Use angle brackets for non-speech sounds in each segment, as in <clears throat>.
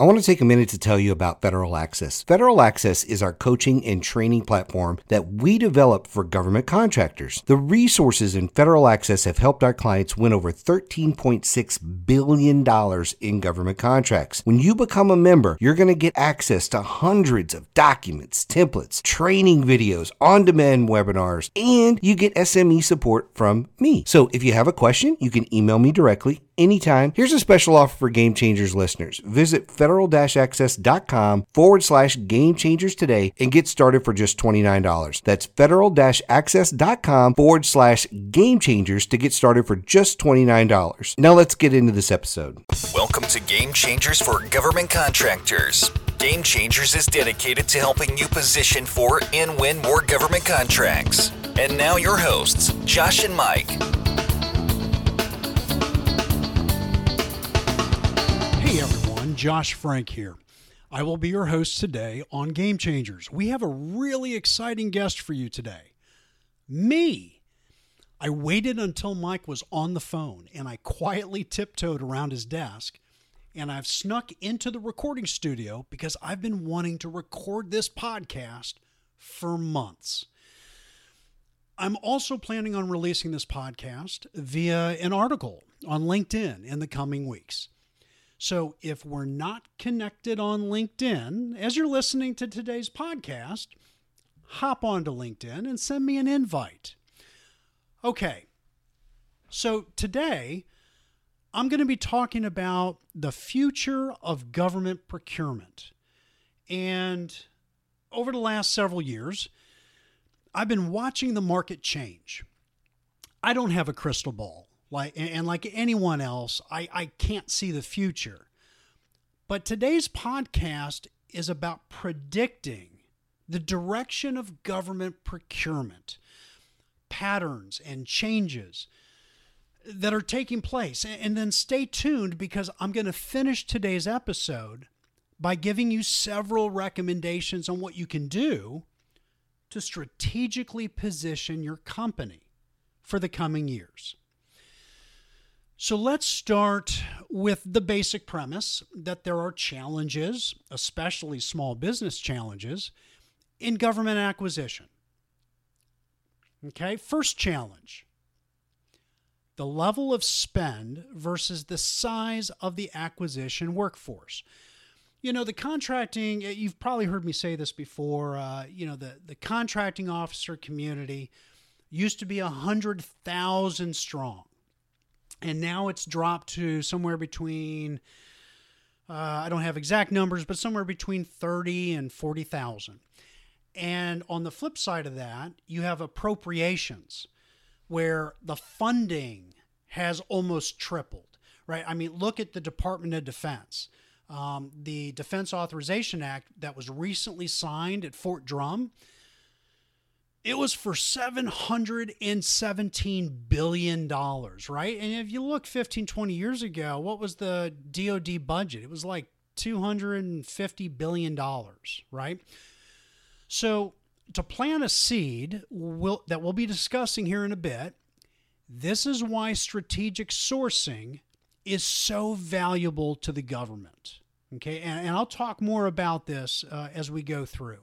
I want to take a minute to tell you about Federal Access. Federal Access is our coaching and training platform that we develop for government contractors. The resources in Federal Access have helped our clients win over $13.6 billion in government contracts. When you become a member, you're going to get access to hundreds of documents, templates, training videos, on demand webinars, and you get SME support from me. So if you have a question, you can email me directly anytime. Here's a special offer for Game Changers listeners. Visit federal-access.com forward slash game changers today and get started for just $29. That's federal-access.com forward slash game changers to get started for just $29. Now let's get into this episode. Welcome to Game Changers for Government Contractors. Game Changers is dedicated to helping you position for and win more government contracts. And now your hosts, Josh and Mike. Josh Frank here. I will be your host today on Game Changers. We have a really exciting guest for you today. Me. I waited until Mike was on the phone and I quietly tiptoed around his desk and I've snuck into the recording studio because I've been wanting to record this podcast for months. I'm also planning on releasing this podcast via an article on LinkedIn in the coming weeks. So if we're not connected on LinkedIn, as you're listening to today's podcast, hop onto LinkedIn and send me an invite. Okay, so today I'm going to be talking about the future of government procurement. And over the last several years, I've been watching the market change. I don't have a crystal ball like and like anyone else I, I can't see the future. But today's podcast is about predicting the direction of government procurement patterns and changes that are taking place. And then stay tuned because i'm going to finish today's episode by giving you several recommendations on what you can do to strategically position your company for the coming years so let's start with the basic premise that there are challenges, especially small business challenges, in government acquisition. Okay, first challenge the level of spend versus the size of the acquisition workforce. You know, the contracting, you've probably heard me say this before, uh, you know, the, the contracting officer community used to be 100,000 strong and now it's dropped to somewhere between uh, I don't have exact numbers, but somewhere between 30 and 40,000. And on the flip side of that, you have appropriations where the funding has almost tripled, right? I mean, look at the Department of Defense. Um, the Defense Authorization Act that was recently signed at Fort Drum it was for $717 billion, right? And if you look 15, 20 years ago, what was the DoD budget? It was like $250 billion, right? So, to plant a seed we'll, that we'll be discussing here in a bit, this is why strategic sourcing is so valuable to the government. Okay, and, and I'll talk more about this uh, as we go through.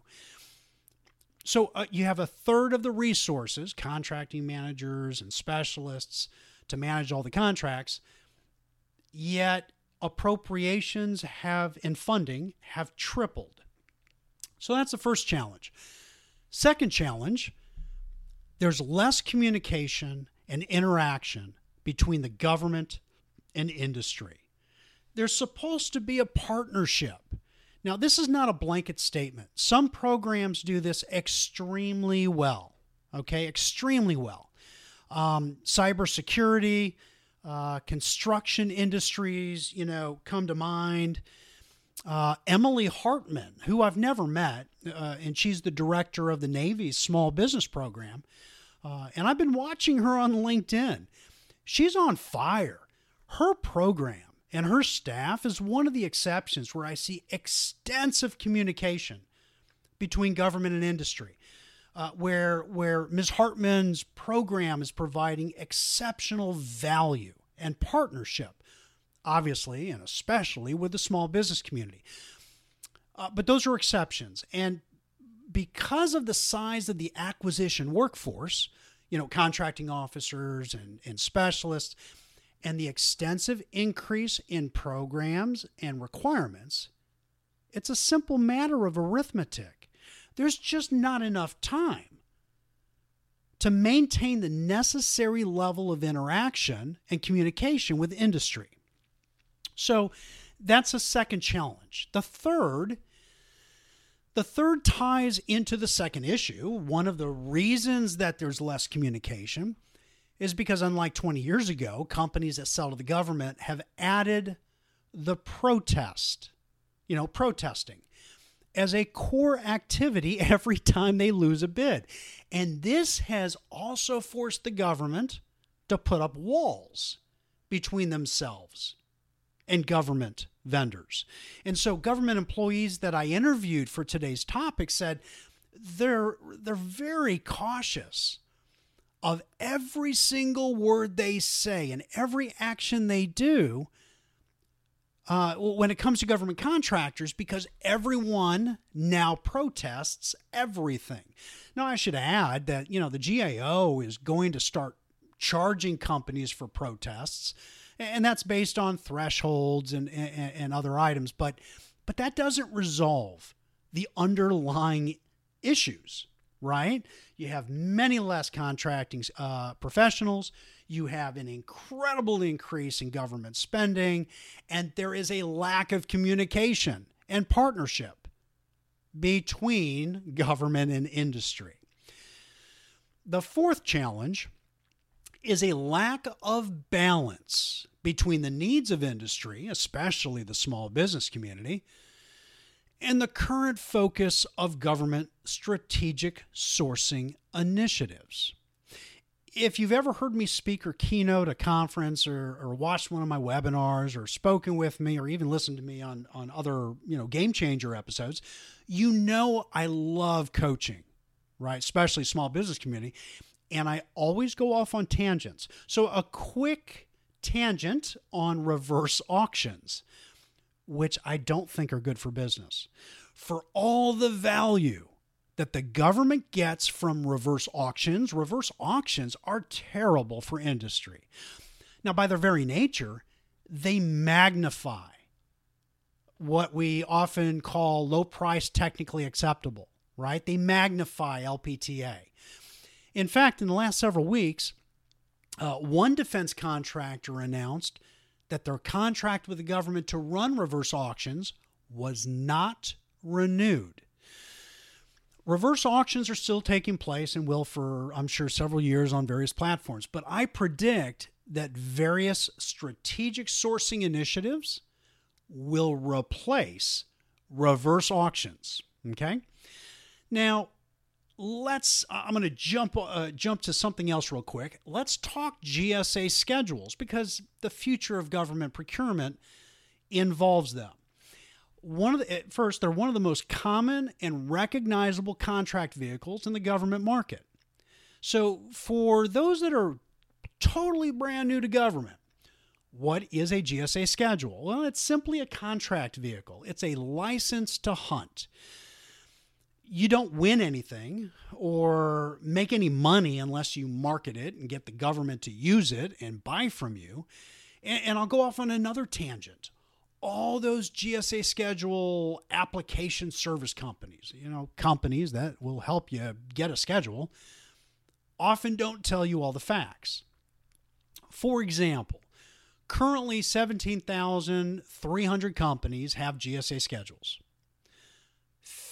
So uh, you have a third of the resources, contracting managers and specialists, to manage all the contracts, yet appropriations have and funding have tripled. So that's the first challenge. Second challenge, there's less communication and interaction between the government and industry. There's supposed to be a partnership now, this is not a blanket statement. Some programs do this extremely well, okay? Extremely well. Um, cybersecurity, uh, construction industries, you know, come to mind. Uh, Emily Harman, who I've never met, uh, and she's the director of the Navy's small business program. Uh, and I've been watching her on LinkedIn. She's on fire. Her program and her staff is one of the exceptions where I see extensive communication between government and industry, uh, where where Ms. Harman's program is providing exceptional value and partnership. obviously, and especially with the small business community. Uh, but those are exceptions. And because of the size of the acquisition workforce, you know, contracting officers and, and specialists, and the extensive increase in programs and requirements, it's a simple matter of arithmetic. There's just not enough time to maintain the necessary level of interaction and communication with industry. So that's a second challenge. The third the third ties into the second issue. One of the reasons that there's less communication is because, unlike 20 years ago, companies that sell to the government have added the protest, you know, protesting as a core activity <laughs> every time they lose a bid. And this has also forced the government to put up walls between themselves and government vendors. And so government employees that I interviewed for today's topic said they're they're very cautious of every single word they say and every action they do uh, when it comes to government contractors because everyone now protests everything. Now, I should add that, you know, the GAO is going to start charging companies for protests and that's based on thresholds and, and, and other items. But but that doesn't resolve the underlying issues, right? You have many less contracting uh, professionals. You have an incredible increase in government spending, and there is a lack of communication and partnership between government and industry. The fourth challenge is a lack of balance between the needs of industry, especially the small business community, and the current focus of government strategic sourcing initiatives. If you've ever heard me speak or keynote a conference or, or watched one of my webinars or spoken with me or even listened to me on, on other you know game changer episodes, you know I love coaching, right? Especially small business community and I always go off on tangents. So, a quick tangent on reverse auctions, which I don't think are good for business. For all the value that the government gets from reverse auctions, reverse auctions are terrible for industry. Now, by their very nature, they magnify what we often call low price technically acceptable, right? They magnify LPTA. In fact, in the last several weeks, uh, one defense contractor announced that their contract with the government to run reverse auctions was not renewed. Reverse auctions are still taking place and will for, I'm sure, several years on various platforms. But I predict that various strategic sourcing initiatives will replace reverse auctions. Okay? Now, let's i'm going to jump uh, jump to something else real quick. Let's talk gsa schedules because the future of government procurement involves them. One of the first they're one of the most common and recognizable contract vehicles in the government market. So for those that are totally brand new to government what is a gsa schedule? Well it's simply a contract vehicle. It's a license to hunt you don't win anything or make any money unless you market it and get the government to use it and buy from you. And, and, I'll go off on another tangent. All those GSA schedule application service companies, you know, companies that will help you get a schedule, often don't tell you all the facts. For example, currently 17,300 companies have GSA schedules.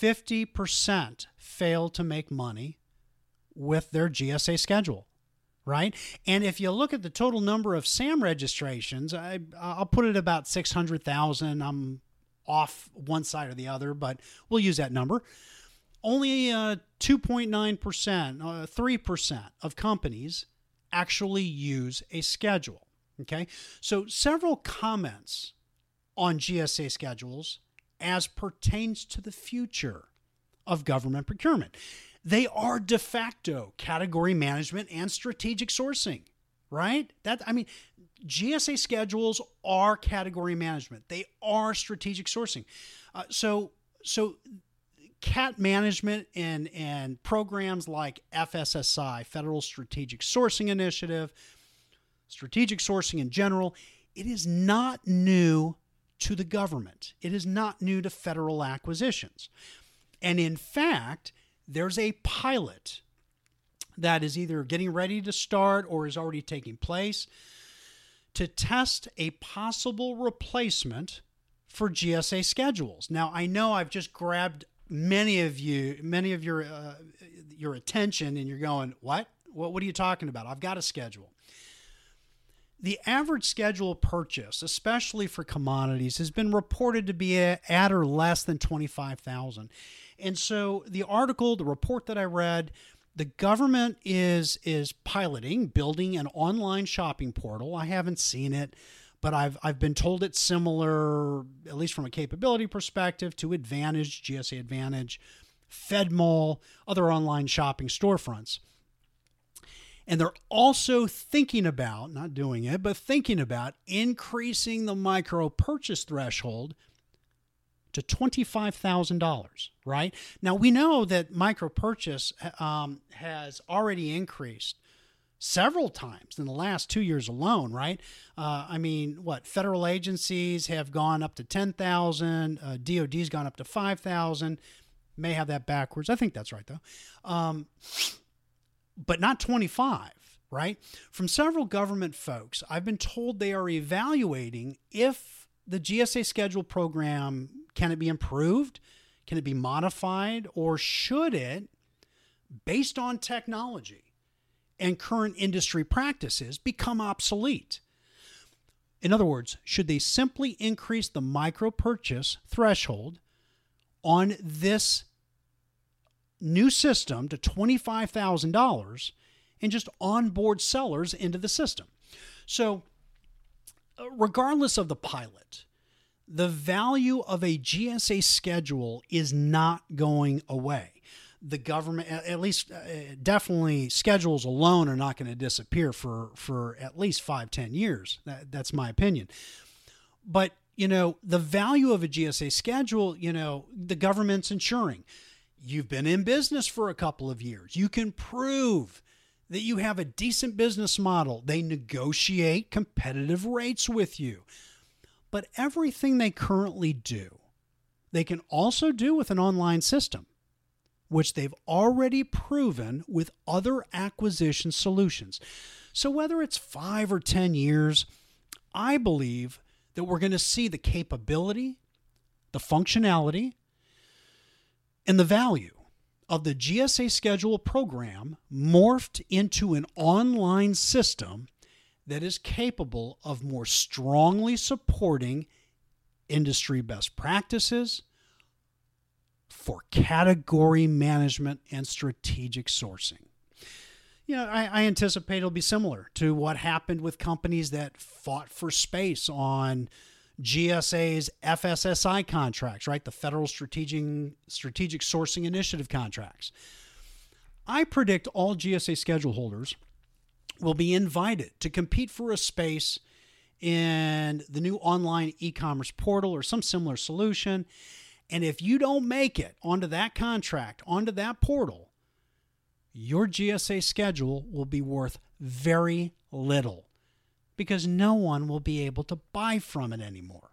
50% fail to make money with their GSA schedule, right? And if you look at the total number of SAM registrations, I, I'll put it about 600,000. I'm off one side or the other, but we'll use that number. Only uh, 2.9%, uh, 3% of companies actually use a schedule. Okay, so several comments on GSA schedules as pertains to the future of government procurement. They are de facto category management and strategic sourcing. right? That I mean, GSA schedules are category management. They are strategic sourcing. Uh, so so CAT management and and programs like FSSI, Federal Strategic Sourcing Initiative, strategic sourcing in general, it is not new to the government. It is not new to federal acquisitions. And in fact, there's a pilot that is either getting ready to start or is already taking place to test a possible replacement for GSA schedules. Now, I know I've just grabbed many of you, many of your uh, your attention, and you're going, "What? What? What are you talking about? I've got a schedule." The average schedule purchase, especially for commodities, has been reported to be at or less than 25,000. And so the article, the report that I read, the government is is piloting building an online shopping portal. I haven't seen it, but I've I've been told it's similar, at least from a capability perspective, to Advantage, GSA Advantage, FedMall, other online shopping storefronts. And they're also thinking about, not doing it, but thinking about increasing the micro purchase threshold to $25,000, right? Now, we know that micro purchase um, has already increased several times in the last two years alone, right? Uh, I mean, what federal agencies have gone up to 10,000, uh, DOD's gone up to 5,000. May have that backwards. I think that's right, though. Um, but not 25, right? From several government folks, I've been told they are evaluating if the GSA schedule program can it be improved? Can it be modified? Or should it, based on technology and current industry practices, become obsolete? In other words, should they simply increase the micro purchase threshold on this new system to $25,000 and just onboard sellers into the system? So, uh, regardless of the pilot, the value of a GSA schedule is not going away. The government, at least uh, definitely schedules alone are not going to disappear for, for at least five, ten years. That, that's my opinion. But, you know, the value of a GSA schedule, you know, the government's ensuring you've been in business for a couple of years. You can prove that you have a decent business model. They negotiate competitive rates with you. But everything they currently do, they can also do with an online system, which they've already proven with other acquisition solutions. So whether it's five or 10 years, I believe that we're going to see the capability, the functionality, and the value of the GSA schedule program morphed into an online system that is capable of more strongly supporting industry best practices for category management and strategic sourcing. You know, I, I, anticipate it'll be similar to what happened with companies that fought for space on GSA's FSSI contracts, right? The Federal Strategic Strategic Sourcing Initiative contracts. I predict all GSA schedule holders will be invited to compete for a space in the new online e commerce portal or some similar solution. And if you don't make it onto that contract, onto that portal, your GSA schedule will be worth very little because no one will be able to buy from it anymore.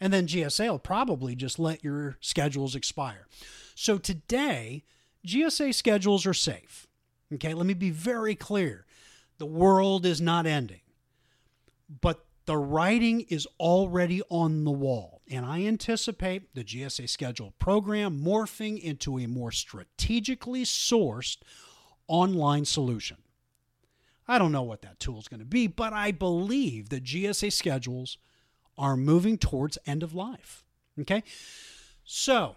And then GSA will probably just let your schedules expire. So today, GSA schedules are safe. Okay, let me be very clear. The world is not ending. But the writing is already on the wall, and I anticipate the GSA schedule program morphing into a more strategically sourced online solution. I don't know what that tool is going to be, but I believe that GSA schedules are moving towards end of life. Okay? So,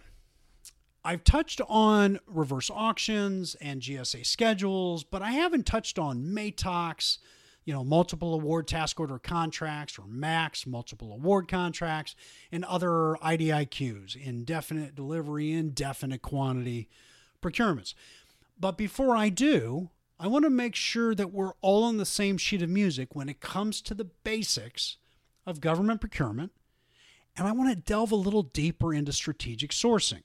I've touched on reverse auctions and GSA schedules, but I haven't touched on MATOCs, you know, multiple award task order contracts or MACs, multiple award contracts, and other IDIQs, indefinite delivery, indefinite quantity procurements. But before I do, I want to make sure that we're all on the same sheet of music when it comes to the basics of government procurement. And I want to delve a little deeper into strategic sourcing.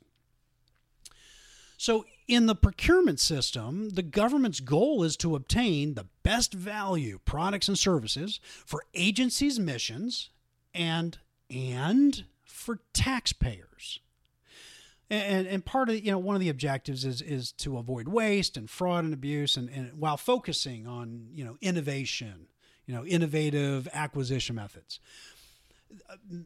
So, in the procurement system, the government's goal is to obtain the best value products and services for agencies' missions and and for taxpayers. And, and part of you know one of the objectives is is to avoid waste and fraud and abuse and, and while focusing on you know innovation you know innovative acquisition methods.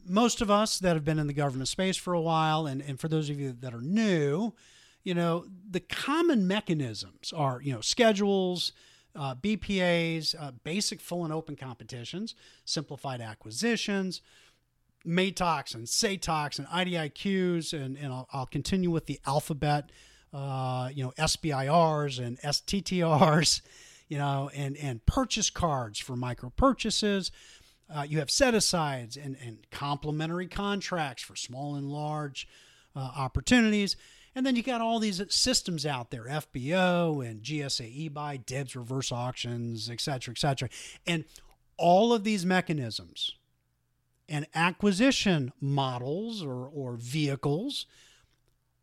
Most of us that have been in the government space for a while and, and for those of you that are new you know, the common mechanisms are, you know, schedules, uh, BPAs, uh, basic full and open competitions, simplified acquisitions, MATOCs and SATOCs and IDIQs, and, and I'll, I'll continue with the alphabet, uh, you know, SBIRs and STTRs, <laughs> you know, and, and purchase cards for micro purchases. Uh, you have set asides and, and complementary contracts for small and large uh, opportunities. And then you got all these systems out there, FBO and GSA eBuy, DIBBS reverse auctions, et cetera, et cetera. And all of these mechanisms and acquisition models or, or vehicles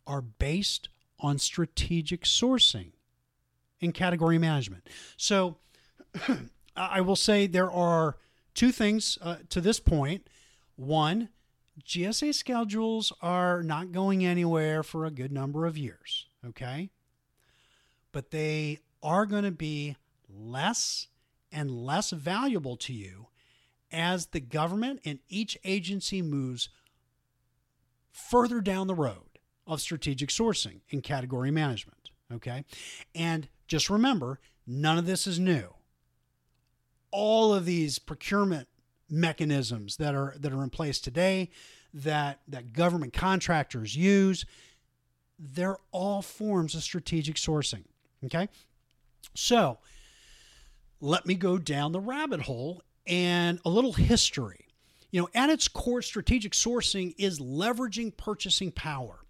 are based on strategic sourcing and category management. So <clears throat> I will say there are two things uh, to this point. One, GSA schedules are not going anywhere for a good number of years, okay? But they are going to be less and less valuable to you as the government and each agency moves further down the road of strategic sourcing and category management, okay? And just remember, none of this is new. All of these procurement mechanisms that are that are in place today that that government contractors use they're all forms of strategic sourcing okay so let me go down the rabbit hole and a little history you know at its core strategic sourcing is leveraging purchasing power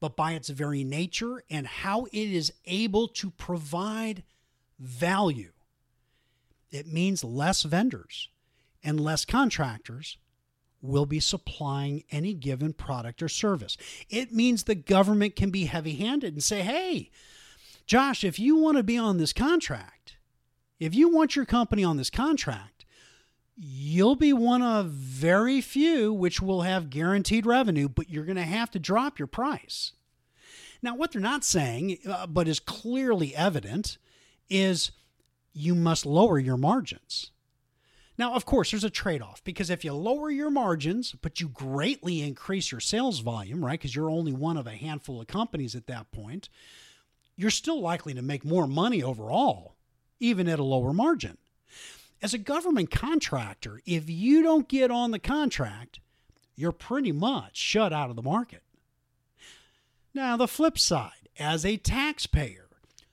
but by its very nature and how it is able to provide value it means less vendors and less contractors will be supplying any given product or service. It means the government can be heavy handed and say, hey, Josh, if you want to be on this contract, if you want your company on this contract, you'll be one of very few which will have guaranteed revenue, but you're going to have to drop your price. Now, what they're not saying, uh, but is clearly evident, is you must lower your margins. Now, of course, there's a trade off because if you lower your margins, but you greatly increase your sales volume, right? Because you're only one of a handful of companies at that point, you're still likely to make more money overall, even at a lower margin. As a government contractor, if you don't get on the contract, you're pretty much shut out of the market. Now, the flip side, as a taxpayer,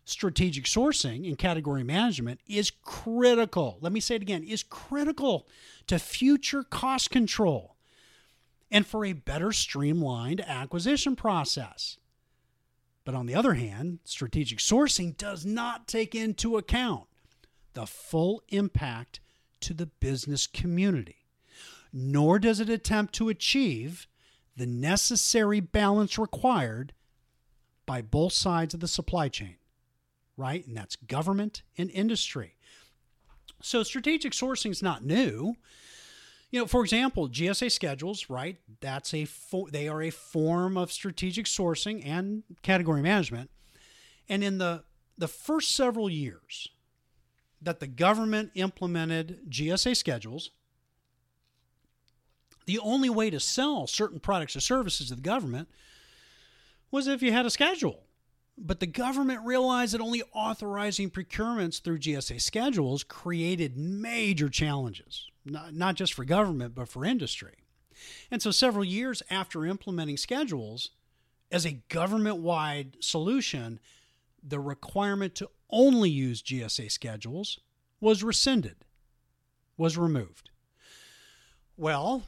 strategic sourcing and category management is critical. Let me say it again is critical to future cost control and for a better streamlined acquisition process. But on the other hand, strategic sourcing does not take into account the full impact to the business community, nor does it attempt to achieve the necessary balance required by both sides of the supply chain right? And that's government and industry. So strategic sourcing is not new. You know, for example, GSA schedules, right? That's a fo- they are a form of strategic sourcing and category management. And in the the first several years that the government implemented GSA schedules, the only way to sell certain products or services to the government was if you had a schedule. But the government realized that only authorizing procurements through GSA schedules created major challenges, not, not just for government, but for industry. And so, several years after implementing schedules as a government wide solution, the requirement to only use GSA schedules was rescinded, was removed. Well,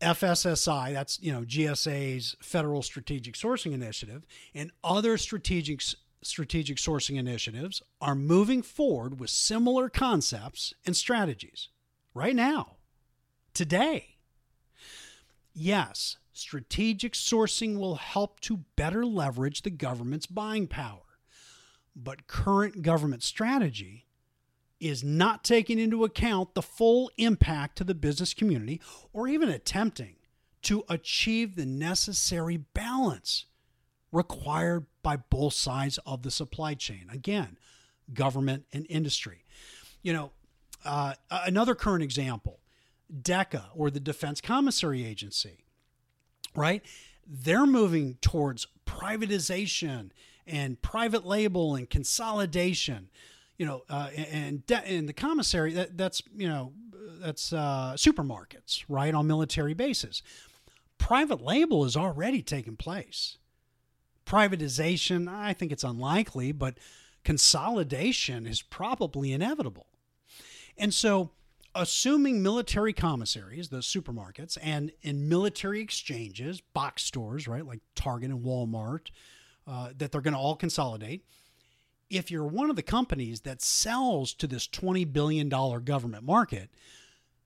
FSSI, that's you know GSA's Federal Strategic Sourcing Initiative, and other strategic strategic sourcing initiatives are moving forward with similar concepts and strategies right now, today. Yes, strategic sourcing will help to better leverage the government's buying power, but current government strategy is not taking into account the full impact to the business community or even attempting to achieve the necessary balance required by both sides of the supply chain. Again, government and industry. You know, uh, another current example DECA or the Defense Commissary Agency, right? They're moving towards privatization and private label and consolidation. You know, uh, and the commissary that that's you know that's uh, supermarkets, right, on military bases. Private label is already taking place. Privatization, I think it's unlikely, but consolidation is probably inevitable. And so, assuming military commissaries, the supermarkets, and in military exchanges, box stores, right, like Target and Walmart, uh, that they're going to all consolidate. If you're one of the companies that sells to this $20 billion government market,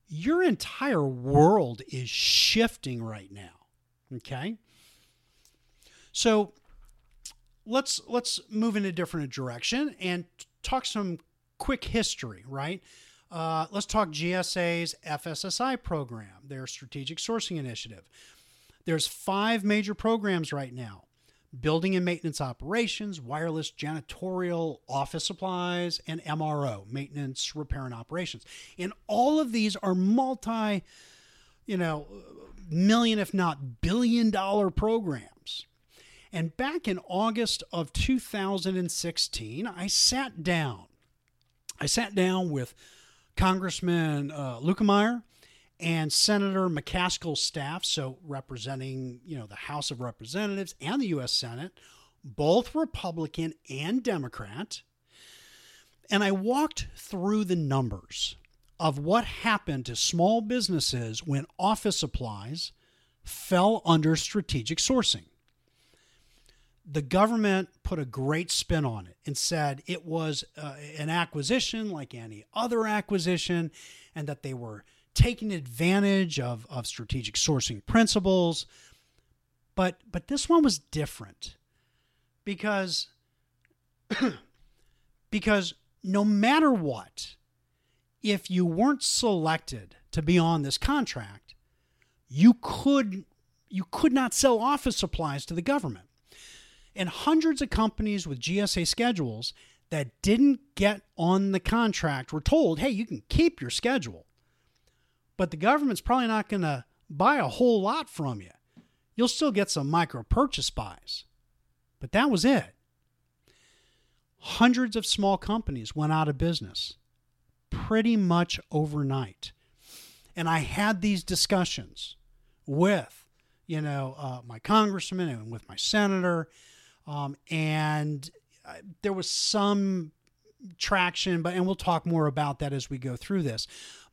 your entire world is shifting right now. Okay? So let's let's move in a different direction and talk some quick history, right? Uh, let's talk GSA's FSSI program, their strategic sourcing initiative. There's five major programs right now building and maintenance operations, wireless janitorial, office supplies, and MRO, maintenance, repair, and operations. And all of these are multi, you know, million, if not billion dollar programs. And back in August of 2016, I sat down. I sat down with Congressman uh, Luetkemeyer and Senator McCaskill's staff, so representing, you know, the House of Representatives and the U.S. Senate, both Republican and Democrat. And I walked through the numbers of what happened to small businesses when office supplies fell under strategic sourcing the government put a great spin on it and said it was uh, an acquisition like any other acquisition and that they were taking advantage of, of strategic sourcing principles. But but this one was different because <clears throat> because no matter what if you weren't selected to be on this contract you could you could not sell office supplies to the government. And hundreds of companies with GSA schedules that didn't get on the contract were told, hey, you can keep your schedule, but the government's probably not going to buy a whole lot from you. You'll still get some micro purchase buys. But that was it. Hundreds of small companies went out of business pretty much overnight. And I had these discussions with, you know, uh, my congressman and with my senator um, and uh, there was some traction, but and we'll talk more about that as we go through this.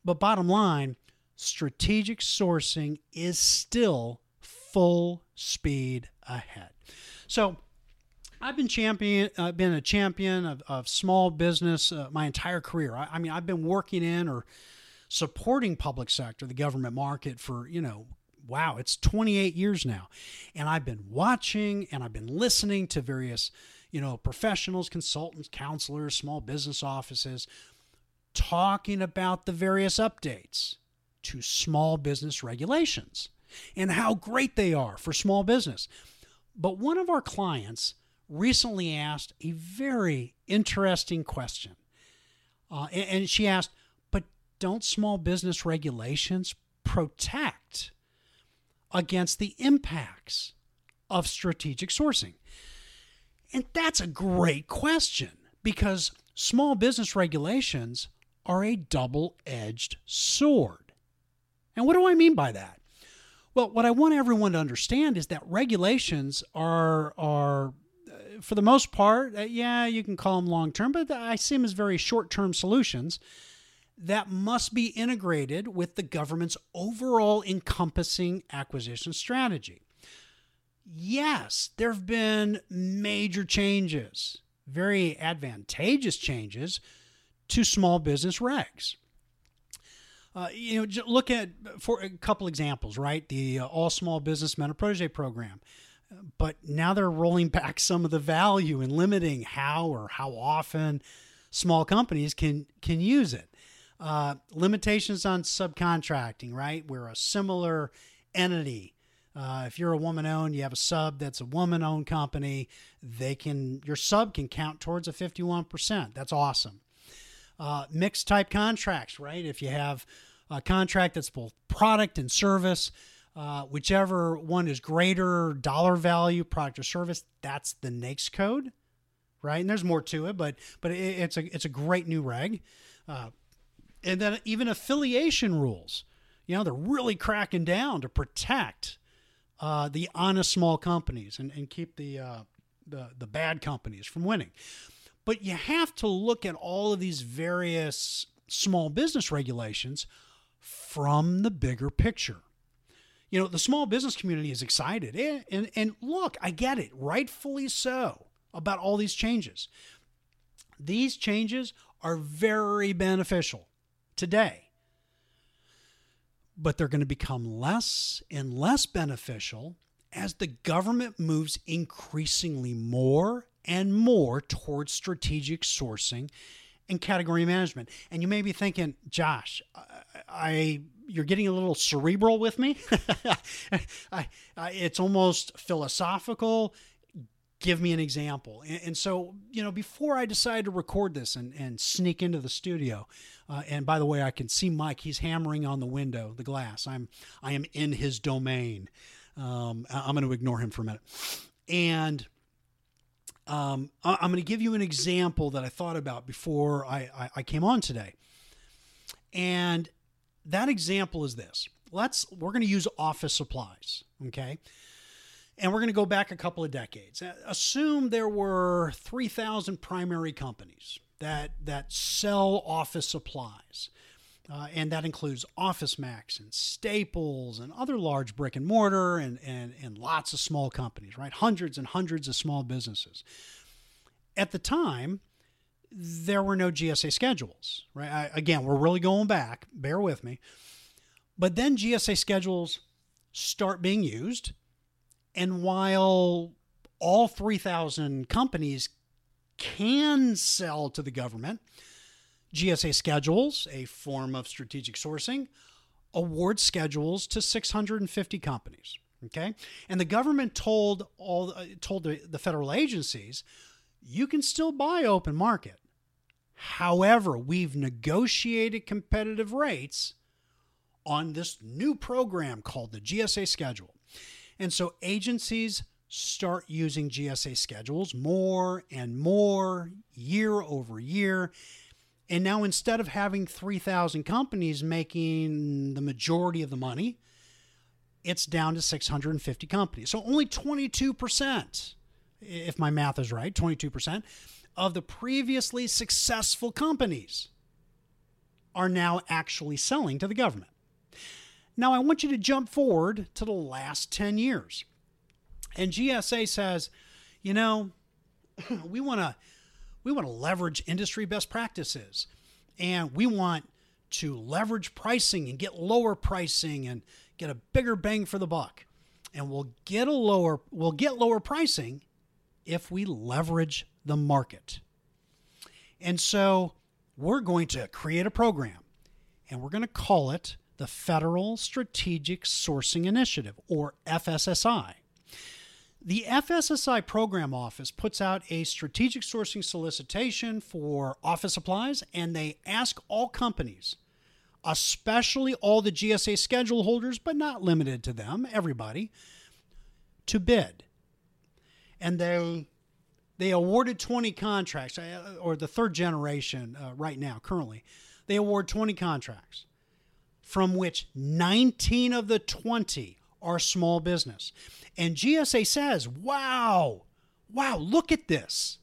But bottom line, strategic sourcing is still full speed ahead. So I've been champion, uh, been a champion of, of small business uh, my entire career. I, I, mean, I've been working in or supporting public sector, the government market for you know wow, it's 28 years now. And I've been watching and I've been listening to various, you know, professionals, consultants, counselors, small business offices talking about the various updates to small business regulations and how great they are for small business. But one of our clients recently asked a very interesting question. Uh, and, and she asked, but don't small business regulations protect against the impacts of strategic sourcing? And that's a great question because small business regulations are a double edged sword. And what do I mean by that? Well, what I want everyone to understand is that regulations are, are uh, for the most part, uh, yeah, you can call them long term, but I see them as very short term solutions that must be integrated with the government's overall encompassing acquisition strategy. Yes, there have been major changes very advantageous changes to small business regs. Uh, you know, look at for a couple examples, right? The uh, All Small Business Mentor Protege program, but now they're rolling <laughs> back some of the value and limiting how or how often small companies can can use it. Uh, limitations on subcontracting, right? We're a similar entity. Uh, if you're a woman owned, you have a sub that's a woman owned company. They can your sub can count towards a 51%. That's awesome. Uh, mixed type contracts, right? If you have a contract that's both product and service, uh, whichever one is greater dollar value, product or service, that's the NAICS code, right? And there's more to it, but but it, it's a it's a great new reg. Uh, and then even affiliation rules, you know, they're really cracking down to protect uh, the honest small companies and, and keep the, uh, the the bad companies from winning. But you have to look at all of these various small business regulations from the bigger picture. You know, the small business community is excited. And, and, and look, I get it, rightfully so, about all these changes. These changes are very beneficial today, but they're going to become less and less beneficial as the government moves increasingly more and more towards strategic sourcing and category management. And you may be thinking, Josh, I, you're getting a little cerebral with me. <laughs> I, I, it's almost philosophical. Give me an example. And, and, so, you know, before I decided to record this and, and sneak into the studio, uh, and by the way, I can see Mike. He's hammering on the window, the glass. I'm I am in his domain. Um, I'm going to ignore him for a minute. And um, I'm going to give you an example that I thought about before I, I, I came on today. And that example is this. Let's we're going to use office supplies, okay? And we're going to go back a couple of decades. Assume there were 3,000 primary companies that that sell office supplies. Uh, and that includes Office Max and Staples and other large brick and mortar and, and, and lots of small companies, right? Hundreds and hundreds of small businesses. At the time, there were no GSA schedules, right? I, again, we're really going back, bear with me. But then GSA schedules start being used. And while all 3,000 companies can sell to the government, GSA schedules, a form of strategic sourcing, award schedules to 650 companies. Okay, and the government told all uh, told the, the federal agencies, you can still buy open market. However, we've negotiated competitive rates on this new program called the GSA schedule. And so agencies start using GSA schedules more and more year over year. And now instead of having 3,000 companies making the majority of the money, it's down to 650 companies. So only 22%, if my math is right, 22% of the previously successful companies are now actually selling to the government. Now, I want you to jump forward to the last 10 years. And GSA says, you know, <clears throat> we want to we want to leverage industry best practices and we want to leverage pricing and get lower pricing and get a bigger bang for the buck. And we'll get a lower we'll get lower pricing if we leverage the market. And so we're going to create a program and we're going to call it the Federal Strategic Sourcing Initiative or FSSI the FSSI Program Office puts out a strategic sourcing solicitation for office supplies, and they ask all companies, especially all the GSA schedule holders, but not limited to them, everybody, to bid. And they they awarded 20 contracts, uh, or the third generation uh, right now, currently. They award 20 contracts, from which 19 of the 20 are small business. And GSA says, wow, wow, look at this.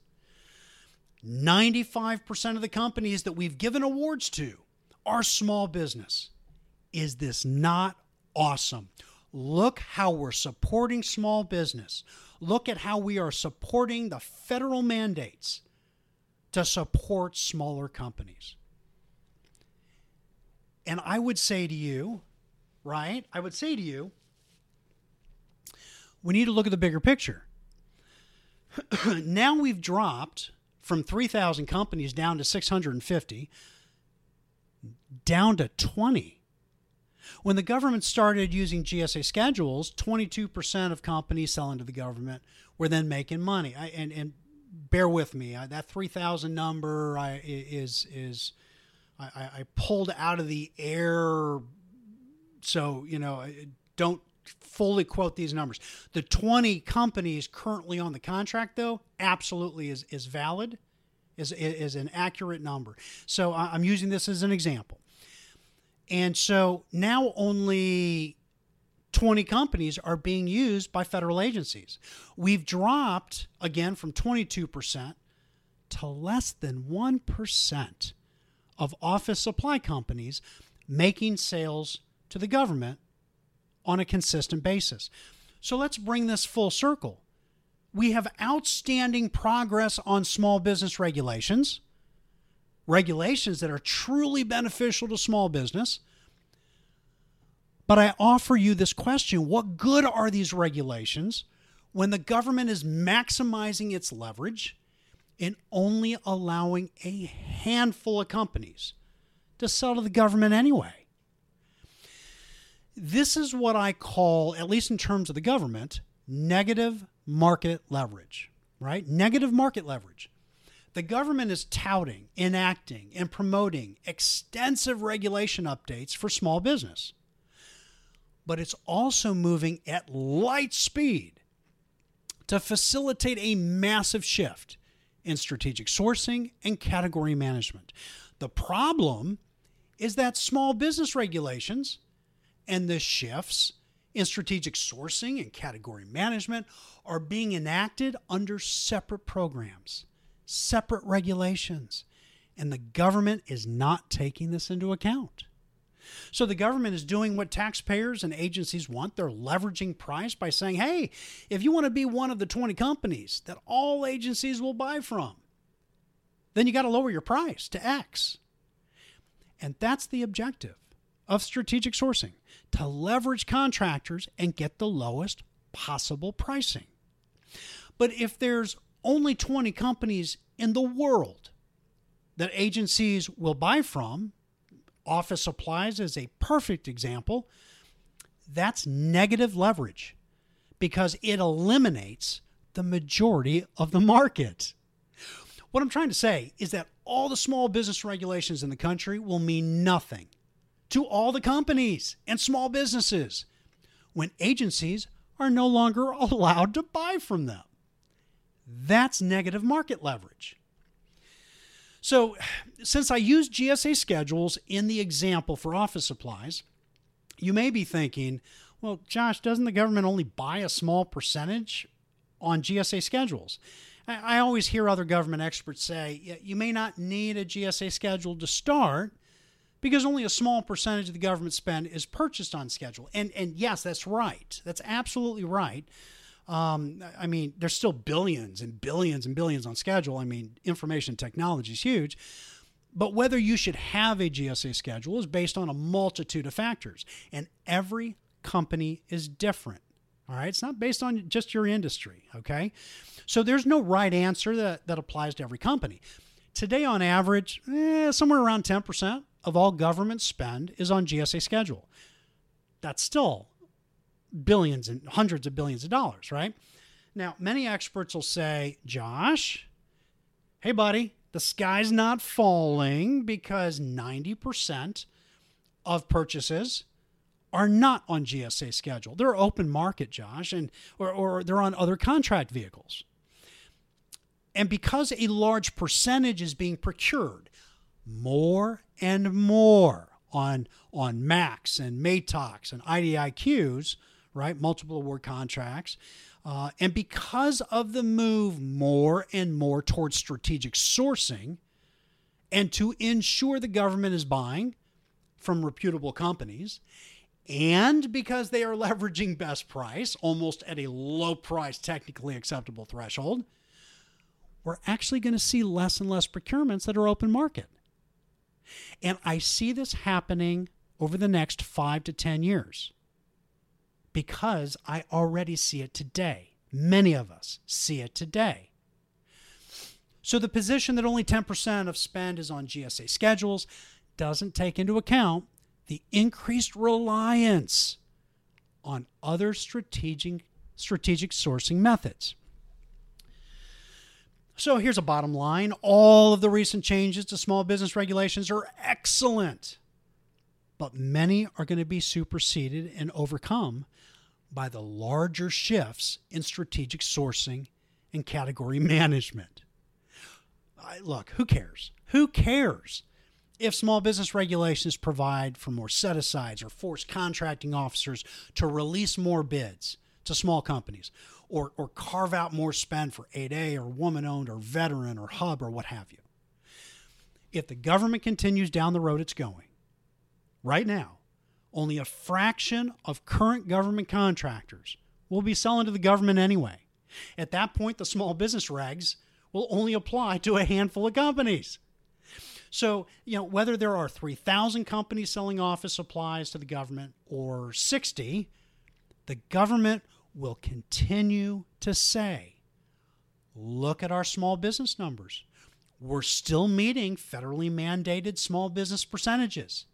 95% of the companies that we've given awards to are small business. Is this not awesome? Look how we're supporting small business. Look at how we are supporting the federal mandates to support smaller companies. And I would say to you, right? I would say to you, we need to look at the bigger picture. <clears throat> now we've dropped from 3,000 companies down to 650, down to 20. When the government started using GSA schedules, 22% of companies selling to the government were then making money. I, and, and bear with me, I, that 3,000 number I, is is I, I pulled out of the air. So you know, don't fully quote these numbers. The 20 companies currently on the contract, though, absolutely is, is valid, is, is an accurate number. So I'm using this as an example. And so now only 20 companies are being used by federal agencies. We've dropped again from 22% to less than 1% of office supply companies making sales to the government on a consistent basis. So let's bring this full circle. We have outstanding progress on small business regulations, regulations that are truly beneficial to small business. But I offer you this question what good are these regulations when the government is maximizing its leverage and only allowing a handful of companies to sell to the government anyway? This is what I call, at least in terms of the government, negative market leverage, right? Negative market leverage. The government is touting, enacting, and promoting extensive regulation updates for small business. But it's also moving at light speed to facilitate a massive shift in strategic sourcing and category management. The problem is that small business regulations and the shifts in strategic sourcing and category management are being enacted under separate programs, separate regulations, and the government is not taking this into account. So the government is doing what taxpayers and agencies want. They're leveraging price by saying, hey, if you want to be one of the 20 companies that all agencies will buy from, then you got to lower your price to X. And that's the objective of strategic sourcing to leverage contractors and get the lowest possible pricing. But if there's only 20 companies in the world that agencies will buy from, office supplies is a perfect example, that's negative leverage because it eliminates the majority of the market. What I'm trying to say is that all the small business regulations in the country will mean nothing to all the companies and small businesses when agencies are no longer <laughs> allowed to buy from them. That's negative market leverage. So, <sighs> since I use GSA schedules in the example for office supplies, you may be thinking, well, Josh, doesn't the government only buy a small percentage on GSA schedules? I always hear other government experts say you may not need a GSA schedule to start because only a small percentage of the government spend is purchased on schedule. And and yes, that's right. That's absolutely right. Um, I mean, there's still billions and billions and billions on schedule. I mean, information technology is huge. But whether you should have a GSA schedule is based on a multitude of factors, and every company is different. All right, it's not based on just your industry. Okay, so there's no right answer that, that applies to every company. Today, on average, eh, somewhere around 10% of all government spend is on GSA schedule. That's still billions and hundreds of billions of dollars, right? Now, many experts will say, Josh, hey, buddy, the sky's not falling because 90% of purchases are not on GSA schedule. They're open market, Josh, and or, or they're on other contract vehicles. And because a large percentage is being procured more and more on on MACs and MATOCs and IDIQs, right? Multiple award contracts. Uh, and because of the move more and more towards strategic sourcing and to ensure the government is buying from reputable companies, and because they are <laughs> leveraging best price almost at a low price, technically acceptable threshold, we're actually going to see less and less procurements that are open market. And I see this happening over the next five to 10 years because I already see it today. Many of us see it today. So the position that only 10% of spend is on GSA schedules doesn't take into account the increased reliance on other strategic strategic sourcing methods. So here's a bottom line. All of the recent changes to small business regulations are excellent, but many are going to be superseded and overcome by the larger shifts in strategic sourcing and category <laughs> management. Look, who cares? Who cares if small business regulations provide for more set asides or force contracting officers to release more bids to small companies or, or carve out more spend for 8A or woman owned or veteran or hub or what have you? If the government continues down the road it's going, right now, only a fraction of current government contractors will be selling to the government anyway. At that point, the small business regs will only apply to a handful of companies. So, you know, whether there are 3,000 companies selling office supplies to the government or 60, the government will continue to say, look at our small business numbers. We're still meeting federally mandated small business percentages.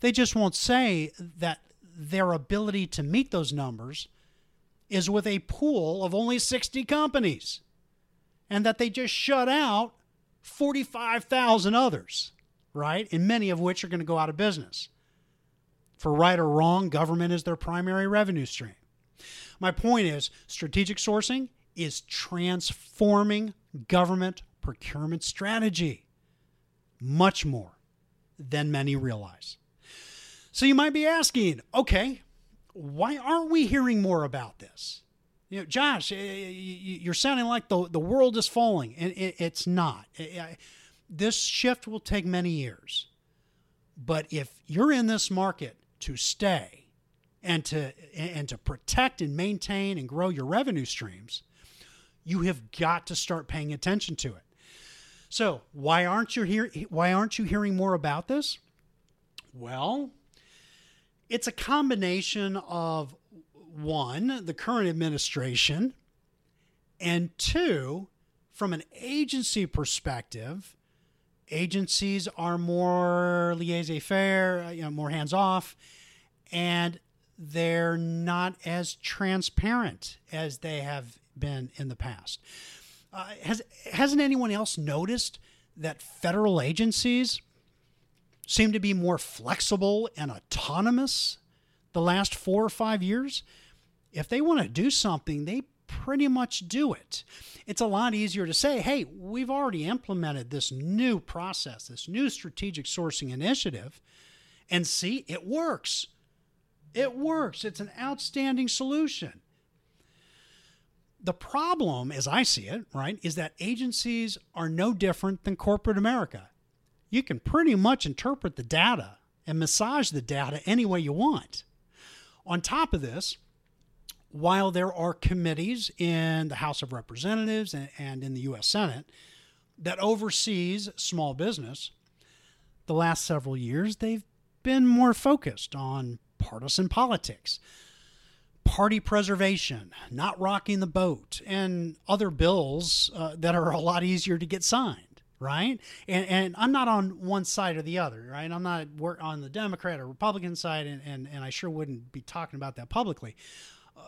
They just won't say that their ability to meet those numbers is with a pool of only 60 companies and that they just shut out 45,000 others, right? And many of which are going to go out of business. For right or wrong, government is their primary revenue stream. My point is strategic sourcing is transforming government procurement strategy much more than many realize. So you might be asking, okay, why aren't we hearing more about this? you know, Josh, you're sounding like the, the world is falling, and it's not. This shift will take many years. But if you're in this market to stay and to and to protect and maintain and grow your revenue streams, you have got to start paying attention to it. So, why aren't you here why aren't you hearing more about this? Well, it's a combination of one, the current administration, and two, from an agency perspective, agencies are more laissez-faire, you know, more hands-off, and they're not as transparent as they have been in the past. Uh, has hasn't anyone else noticed that federal agencies seem to be more flexible and autonomous the last four or five years? if they want to do something, they pretty much do it. It's a lot easier to say, hey, we've already implemented this new process, this new strategic sourcing initiative, and see, it works. It works. It's an outstanding solution. The problem, as I see it, right, is that agencies are no different than corporate America. You can pretty much interpret the data and massage the data any way you want. On top of this, while there are committees in the House of Representatives and, in the U.S. Senate that oversees small business, the last several years they've been more focused on partisan politics, party preservation, not rocking the boat, and other bills uh, that are a lot easier to get signed. Right, and and I'm not on one side or the other. Right, I'm not on the Democrat or Republican side, and, and and I sure wouldn't be talking about that publicly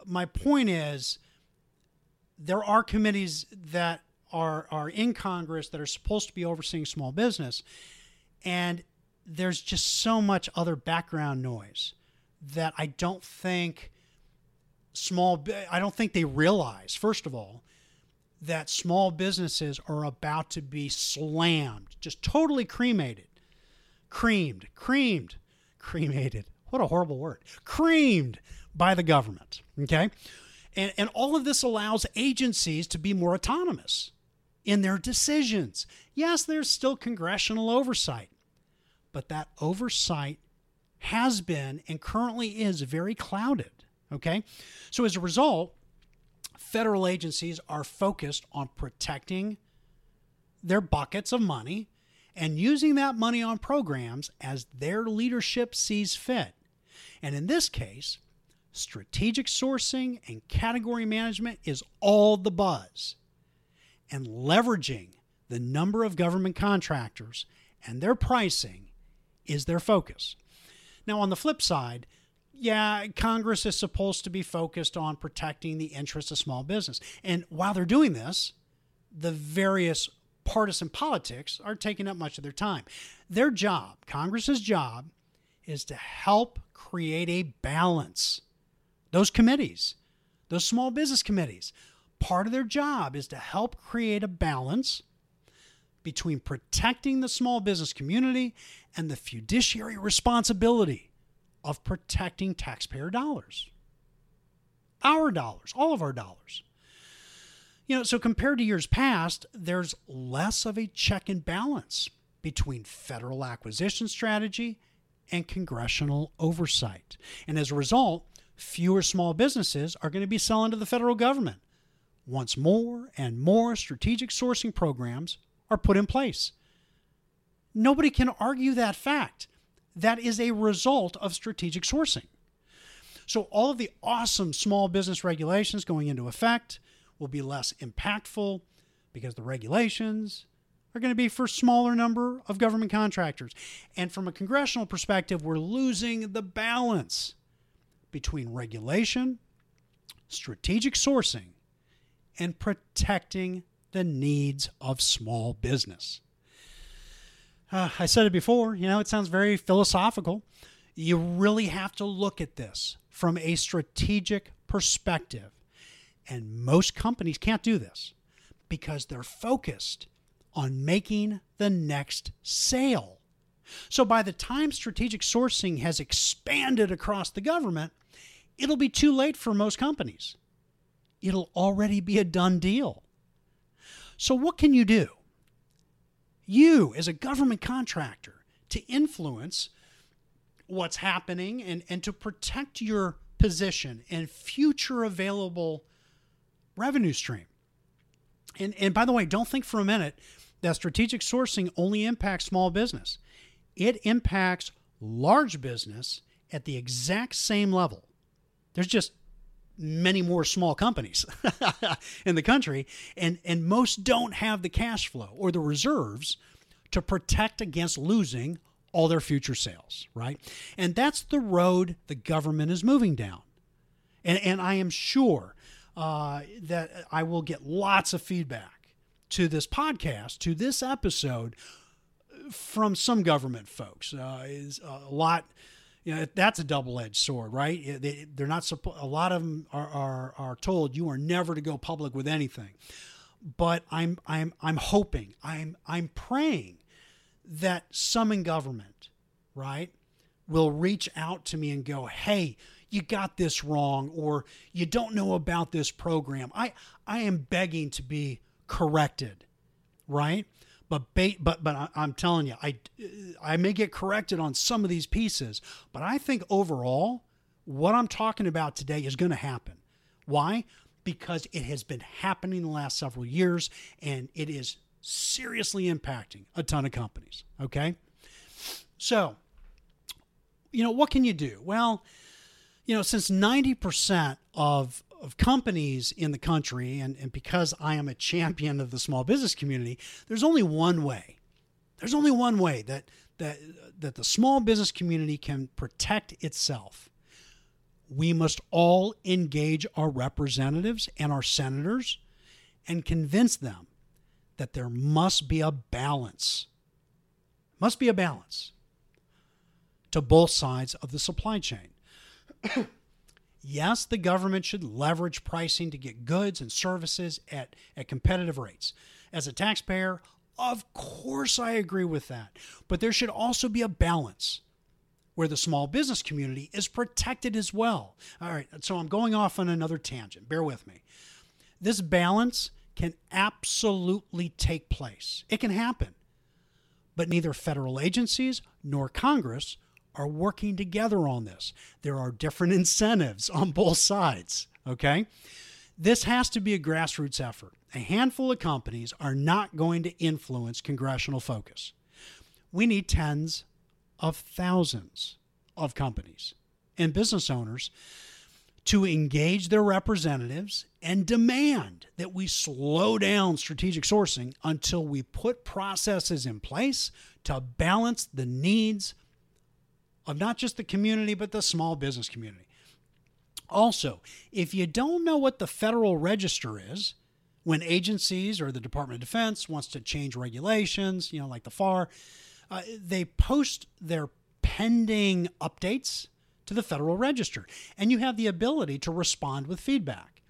my point is there are committees that are are in Congress that are supposed to be overseeing small business, and there's just so much other background noise that I don't think small I don't think they realize first of all that small businesses are about to be slammed, just totally cremated. Creamed, creamed, cremated. What a horrible word. Creamed by the government. Okay. And, and all of this allows agencies to be more autonomous in their decisions. Yes, there's still congressional oversight, but that oversight has been and currently is very clouded. Okay. So as a result, federal agencies are focused on protecting their buckets of money and using that money on programs as their leadership sees fit. And in this case, strategic sourcing and category management is all the buzz. And leveraging the number of government contractors and their pricing is their focus. Now, on the flip side, yeah, Congress is supposed to be focused on protecting the interests of small business. And while they're doing this, the various partisan politics are taking up much of their time. Their job, Congress's job, is to help create a balance. Those committees, those small business committees, part of their job is to help create a balance between protecting the small business community and the fiduciary responsibility of protecting taxpayer dollars. Our dollars, all of our dollars. You know, so compared to years past, there's less of a check and balance between federal acquisition strategy and congressional oversight. And as a result, fewer small businesses are going to be selling to the federal government once more and more strategic sourcing programs are put in place. Nobody can argue that fact. That is a result of strategic sourcing. So, all of the awesome small business regulations going into effect will be less impactful because the regulations are going to be for smaller number of government contractors. And from a congressional perspective, we're losing the balance between regulation, strategic sourcing, and protecting the needs of small business. Uh, I said it before, you know, it sounds very philosophical. You really have to look at this from a strategic perspective. And most companies can't do this because they're focused on making the next sale. So by the time strategic sourcing has expanded across the government, it'll be too late for most companies. It'll already be a done deal. So, what can you do? You, as a government contractor, to influence what's happening and, and to protect your position and future available revenue stream. And, and by the way, don't think for a minute that strategic sourcing only impacts small business. It impacts large business at the exact same level. There's just many more small companies <laughs> in the country, and, and most don't have the cash flow or the reserves to protect against losing all their future sales, right? And that's the road the government is moving down. And, and I am sure uh, that I will get lots of feedback to this podcast, to this episode from some government folks. Uh, is a lot, you know, that's a double-edged sword, right? They, they're not. A lot of them are, are are told you are never to go public with anything. But I'm I'm I'm hoping, I'm I'm praying that some in government, right, will reach out to me and go, hey you got this wrong or you don't know about this program. I I am begging to be corrected, right? But ba- but but I'm telling you, I I may get corrected on some of these pieces, but I think overall, what I'm talking about today is going to happen. Why? Because it has been happening the last several years, and it is seriously impacting a ton of companies. Okay, so you know what can you do? Well you know, since 90% of, of companies in the country, and, and because I am a champion of the small business community, there's only one way. There's only one way that, that, that the small business community can protect itself. We must all engage our representatives and our senators and convince them that there must be a balance. Must be a balance to both sides of the supply chain. Yes, the government should leverage pricing to get goods and services at, at competitive rates. As a taxpayer, of course I agree with that. But there should also be a balance where the small business community is protected as well. All right, so I'm going off on another tangent. Bear with me. This balance can absolutely take place, it can happen. But neither federal agencies nor Congress are working together on this. There are different <laughs> incentives on both sides, okay? This has to be a grassroots effort. A handful of companies are not going to influence congressional focus. We need tens of thousands of companies and business owners to engage their representatives and demand that we slow down strategic sourcing until we put processes in place to balance the needs of not just the community, but the small business community. Also, if you don't know what the Federal Register is, when agencies or the Department of Defense wants to change regulations, you know, like the FAR, uh, they post their pending updates to the Federal Register, and you have the ability to respond with feedback.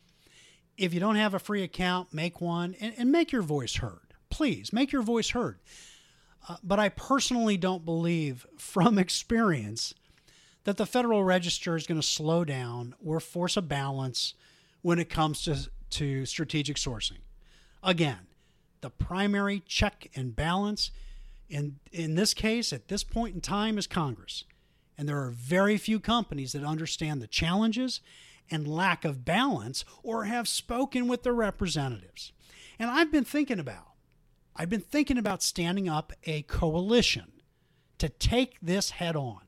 If you don't have a free account, make one and, and make your voice heard. Please make your voice heard. Uh, but I personally don't believe, from experience, that the Federal Register is going to slow down or force a balance when it comes to, to strategic sourcing. Again, the primary check and balance in, in this case, at this point in time, is Congress. And there are very few companies that understand the challenges and lack of balance or have spoken with their representatives. And I've been thinking about I've been thinking about standing up a coalition to take this head on.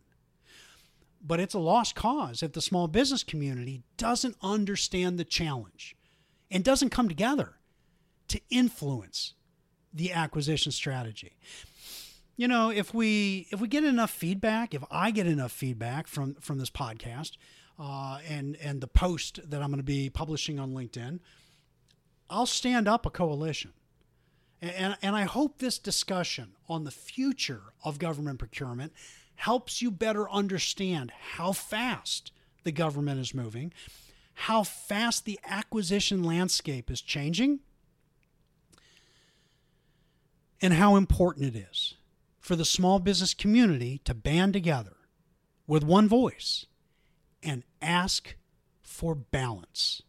But it's a lost cause if the small business community doesn't understand the challenge and doesn't come together to influence the acquisition strategy you know, if we if we get enough feedback, if I get enough feedback from from this podcast uh, and and the post that I'm going to be publishing on LinkedIn, I'll stand up a coalition. And, and I hope this discussion on the future of government procurement helps you better understand how fast the government is moving, how fast the acquisition landscape is changing, and how important it is for the small business community to band together with one voice and ask for balance.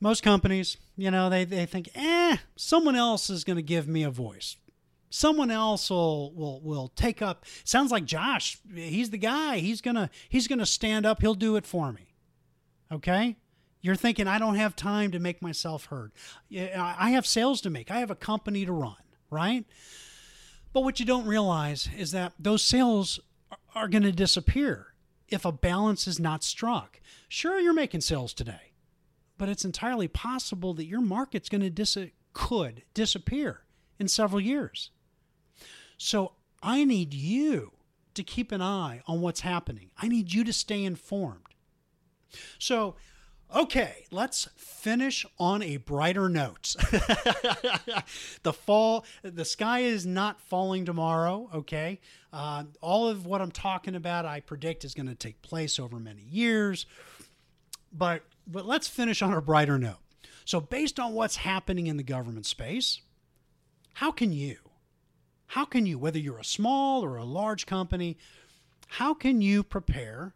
Most companies, you know, they, they think, eh, someone else is going to give me a voice. Someone else will, will will take up. Sounds like Josh. He's the guy. He's gonna he's gonna stand up. He'll do it for me. Okay, you're thinking I don't have time to make myself heard. I have sales to make. I have a company to run. Right. But what you don't realize is that those sales are going to disappear if a balance is not struck. Sure, you're making sales today, but it's entirely possible that your market's going to dis- could disappear in several years. So I need you to keep an eye on what's happening. I need you to stay informed. So Okay, let's finish on a brighter note. <laughs> the fall, the sky is not falling tomorrow. Okay, uh, all of what I'm talking about, I predict, is going to take place over many years. But but let's finish on a brighter note. So, based on what's happening in the government space, how can you, how can you, whether you're a small or a large company, how can you prepare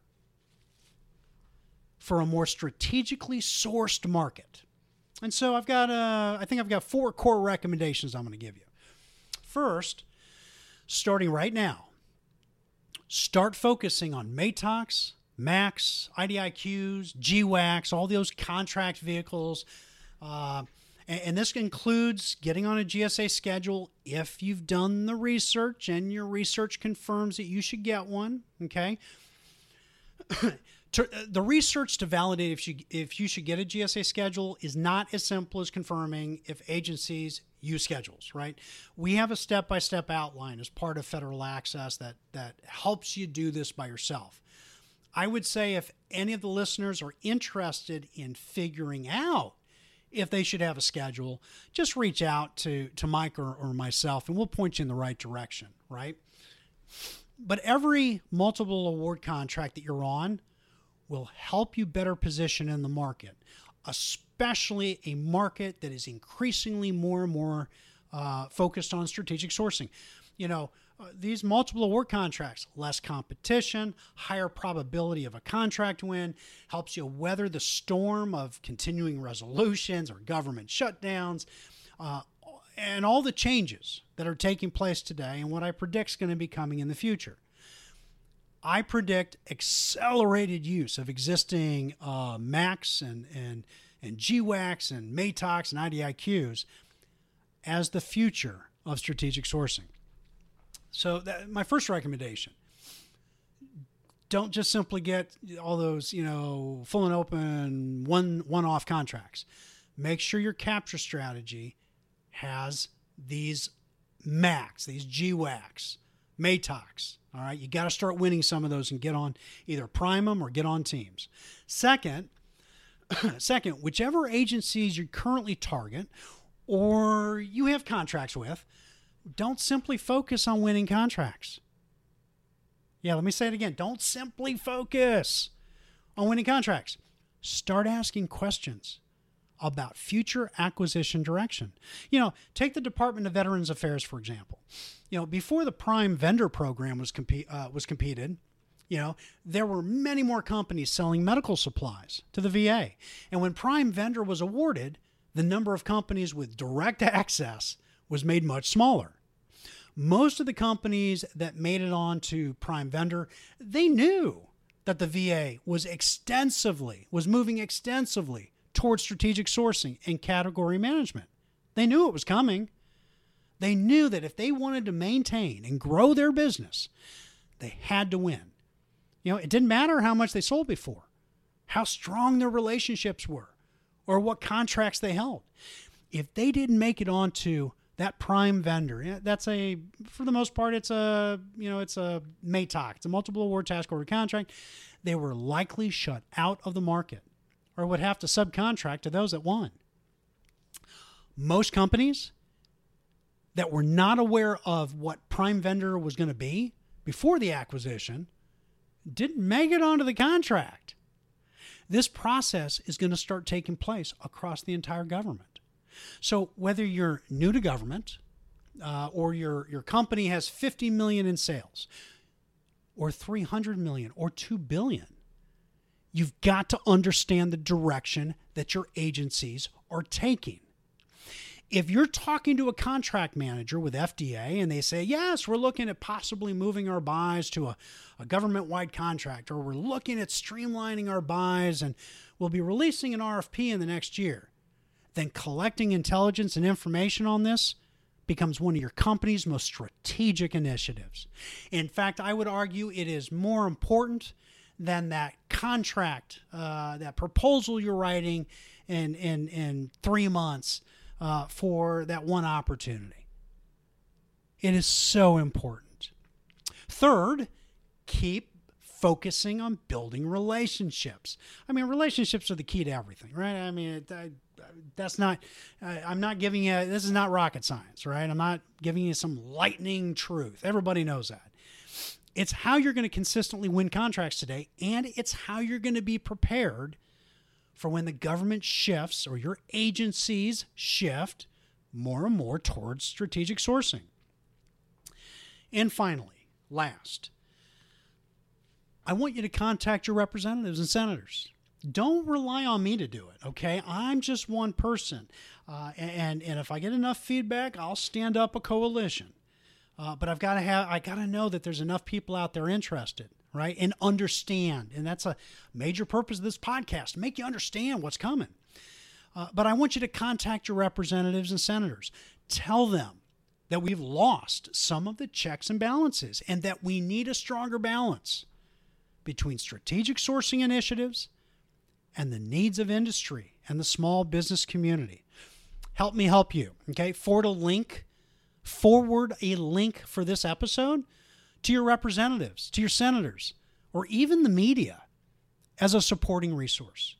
for a more strategically sourced market. And so I've got, uh, I think I've got four core recommendations I'm going to give you. First, starting right now, start focusing on MATOCs, MACs, IDIQs, GWACs, all those contract vehicles. Uh, and, and this includes getting on a GSA schedule if you've done the research and your research confirms that you should get one. Okay. <clears throat> to, uh, the research to validate if you if you should get a GSA schedule is not as simple as confirming if agencies use schedules. Right? We have a step by step outline as part of federal access that that helps you do this by yourself. I would say if any of the listeners are interested in figuring out if they should have a schedule, just reach out to to Mike or, or myself, and we'll point you in the right direction. Right? But every multiple award contract that you're on will help you better position in the market, especially a market that is increasingly more and more uh, focused on strategic sourcing. You know, these multiple award contracts, less competition, higher probability of a contract win, helps you weather the storm of continuing resolutions or government shutdowns, uh, and all the changes that are taking place today and what I predict is going to be coming in the future. I predict accelerated use of existing uh, MACs and, and, and GWACs and MATOCs and IDIQs as the future of strategic sourcing. So, that, my first recommendation don't just simply get all those, you know, full and open one one off contracts. Make sure your capture strategy has these MACs, these GWACs, MATOCs. All right, you got to start winning some of those and get on either prime them or get on teams. Second, <coughs> second, whichever agencies you currently target or you have contracts with, don't simply focus on winning contracts. Yeah, let me say it again. Don't simply focus on winning contracts. Start asking questions about future acquisition direction. You know, take the Department of Veterans Affairs for example. You know, before the Prime Vendor program was compete uh, was competed, you know, there were many more companies selling medical supplies to the VA. And when Prime Vendor was awarded, the number of companies with direct <laughs> access was made much smaller. Most of the companies that made it on to Prime Vendor, they knew that the VA was extensively was moving extensively towards strategic sourcing and category management. They knew it was coming. They knew that if they wanted to maintain and grow their business, they had to win. You know, it didn't matter how much they sold before, how strong their relationships were, or what contracts they held. If they didn't make it onto that prime vendor, that's a, for the most part, it's a, you know, it's a MATOC, it's a multiple award task order contract. They were likely shut out of the market or would have to subcontract to those that won. Most companies that were not aware of what prime vendor was going to be before the acquisition didn't make it onto the contract. This process is going to start taking place across the entire government. So whether you're new to government uh, or your your company has 50 million in sales or 300 million or 2 billion, You've got to understand the direction that your agencies are taking. If you're talking to a contract manager with FDA and they say, yes, we're looking at possibly moving our buys to a, a government wide contract, or we're looking at streamlining our buys and we'll be releasing an RFP in the next year, then collecting intelligence and information on this becomes one of your company's most strategic initiatives. In fact, I would argue it is more important than that contract, uh, that proposal you're writing in in in three months uh, for that one opportunity. It is so important. Third, keep focusing on building relationships. I mean, relationships are the key to everything, right? I mean, I, that's not. Uh, I'm not giving you. This is not rocket science, right? I'm not giving you some lightning truth. Everybody knows that. It's how you're going to consistently win contracts today, and it's how you're going to be prepared for when the government shifts or your agencies shift more and more towards strategic sourcing. And finally, last, I want you to contact your representatives and senators. Don't rely on me to do it, okay? I'm just one person. Uh, and, and if I get enough feedback, I'll stand up a coalition. Uh, but I've got to have, I got to know that there's enough people out there interested, right? And understand. And that's a major purpose of this podcast, make you understand what's coming. Uh, but I want you to contact your representatives and senators. Tell them that we've lost some of the checks and balances and that we need a stronger balance between strategic sourcing initiatives and the needs of industry and the small business community. Help me help you. Okay. Forward a link forward a link for this episode to your representatives, to your senators, or even the media as a supporting resource.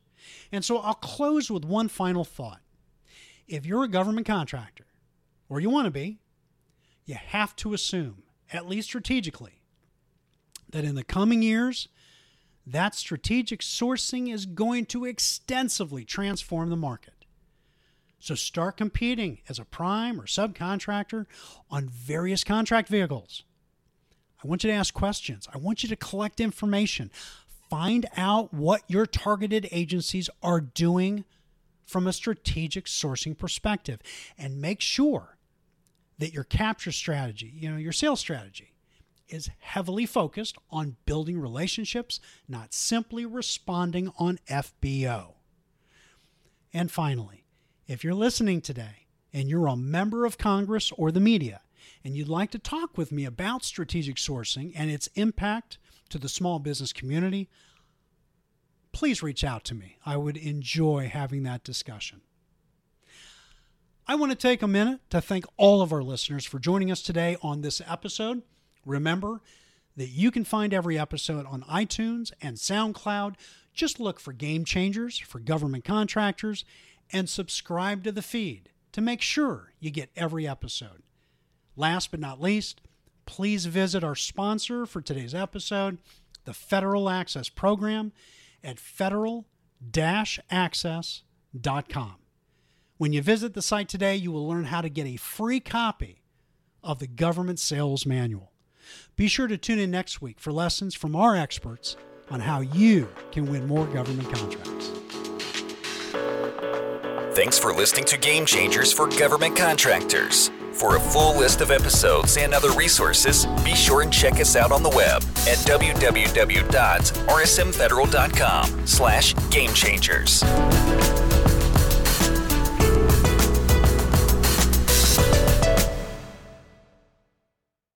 And so I'll close with one final thought. If you're a government contractor, or you want to be, you have to assume, at least strategically, that in the coming years, that strategic sourcing is going to extensively transform the market. So start competing as a prime or subcontractor on various contract vehicles. I want you to ask questions. I want you to collect information. Find out what your targeted agencies are doing from a strategic sourcing perspective and make sure that your capture strategy, you know, your sales strategy is heavily focused on building relationships, not simply responding on FBO. And finally, if you're listening today and you're a member of Congress or the media, and you'd like to talk with me about strategic sourcing and its impact to the small business community, please reach out to me. I would enjoy having that discussion. I want to take a minute to thank all of our listeners for joining us today on this episode. Remember that you can find every episode on iTunes and SoundCloud. Just look for Game Changers for government contractors and subscribe to the feed to make sure you get every episode. Last but not least, please visit our sponsor for today's episode, the Federal Access Program, at federal access.com. When you visit the site today, you will learn how to get a free copy of the Government Sales Manual. Be sure to tune in next week for lessons from our experts on how you can win more government contracts. Thanks for listening to Game Changers for Government Contractors. For a full list of episodes and other resources, be sure and check us out on the web at www.rsmfederal.com slash gamechangers.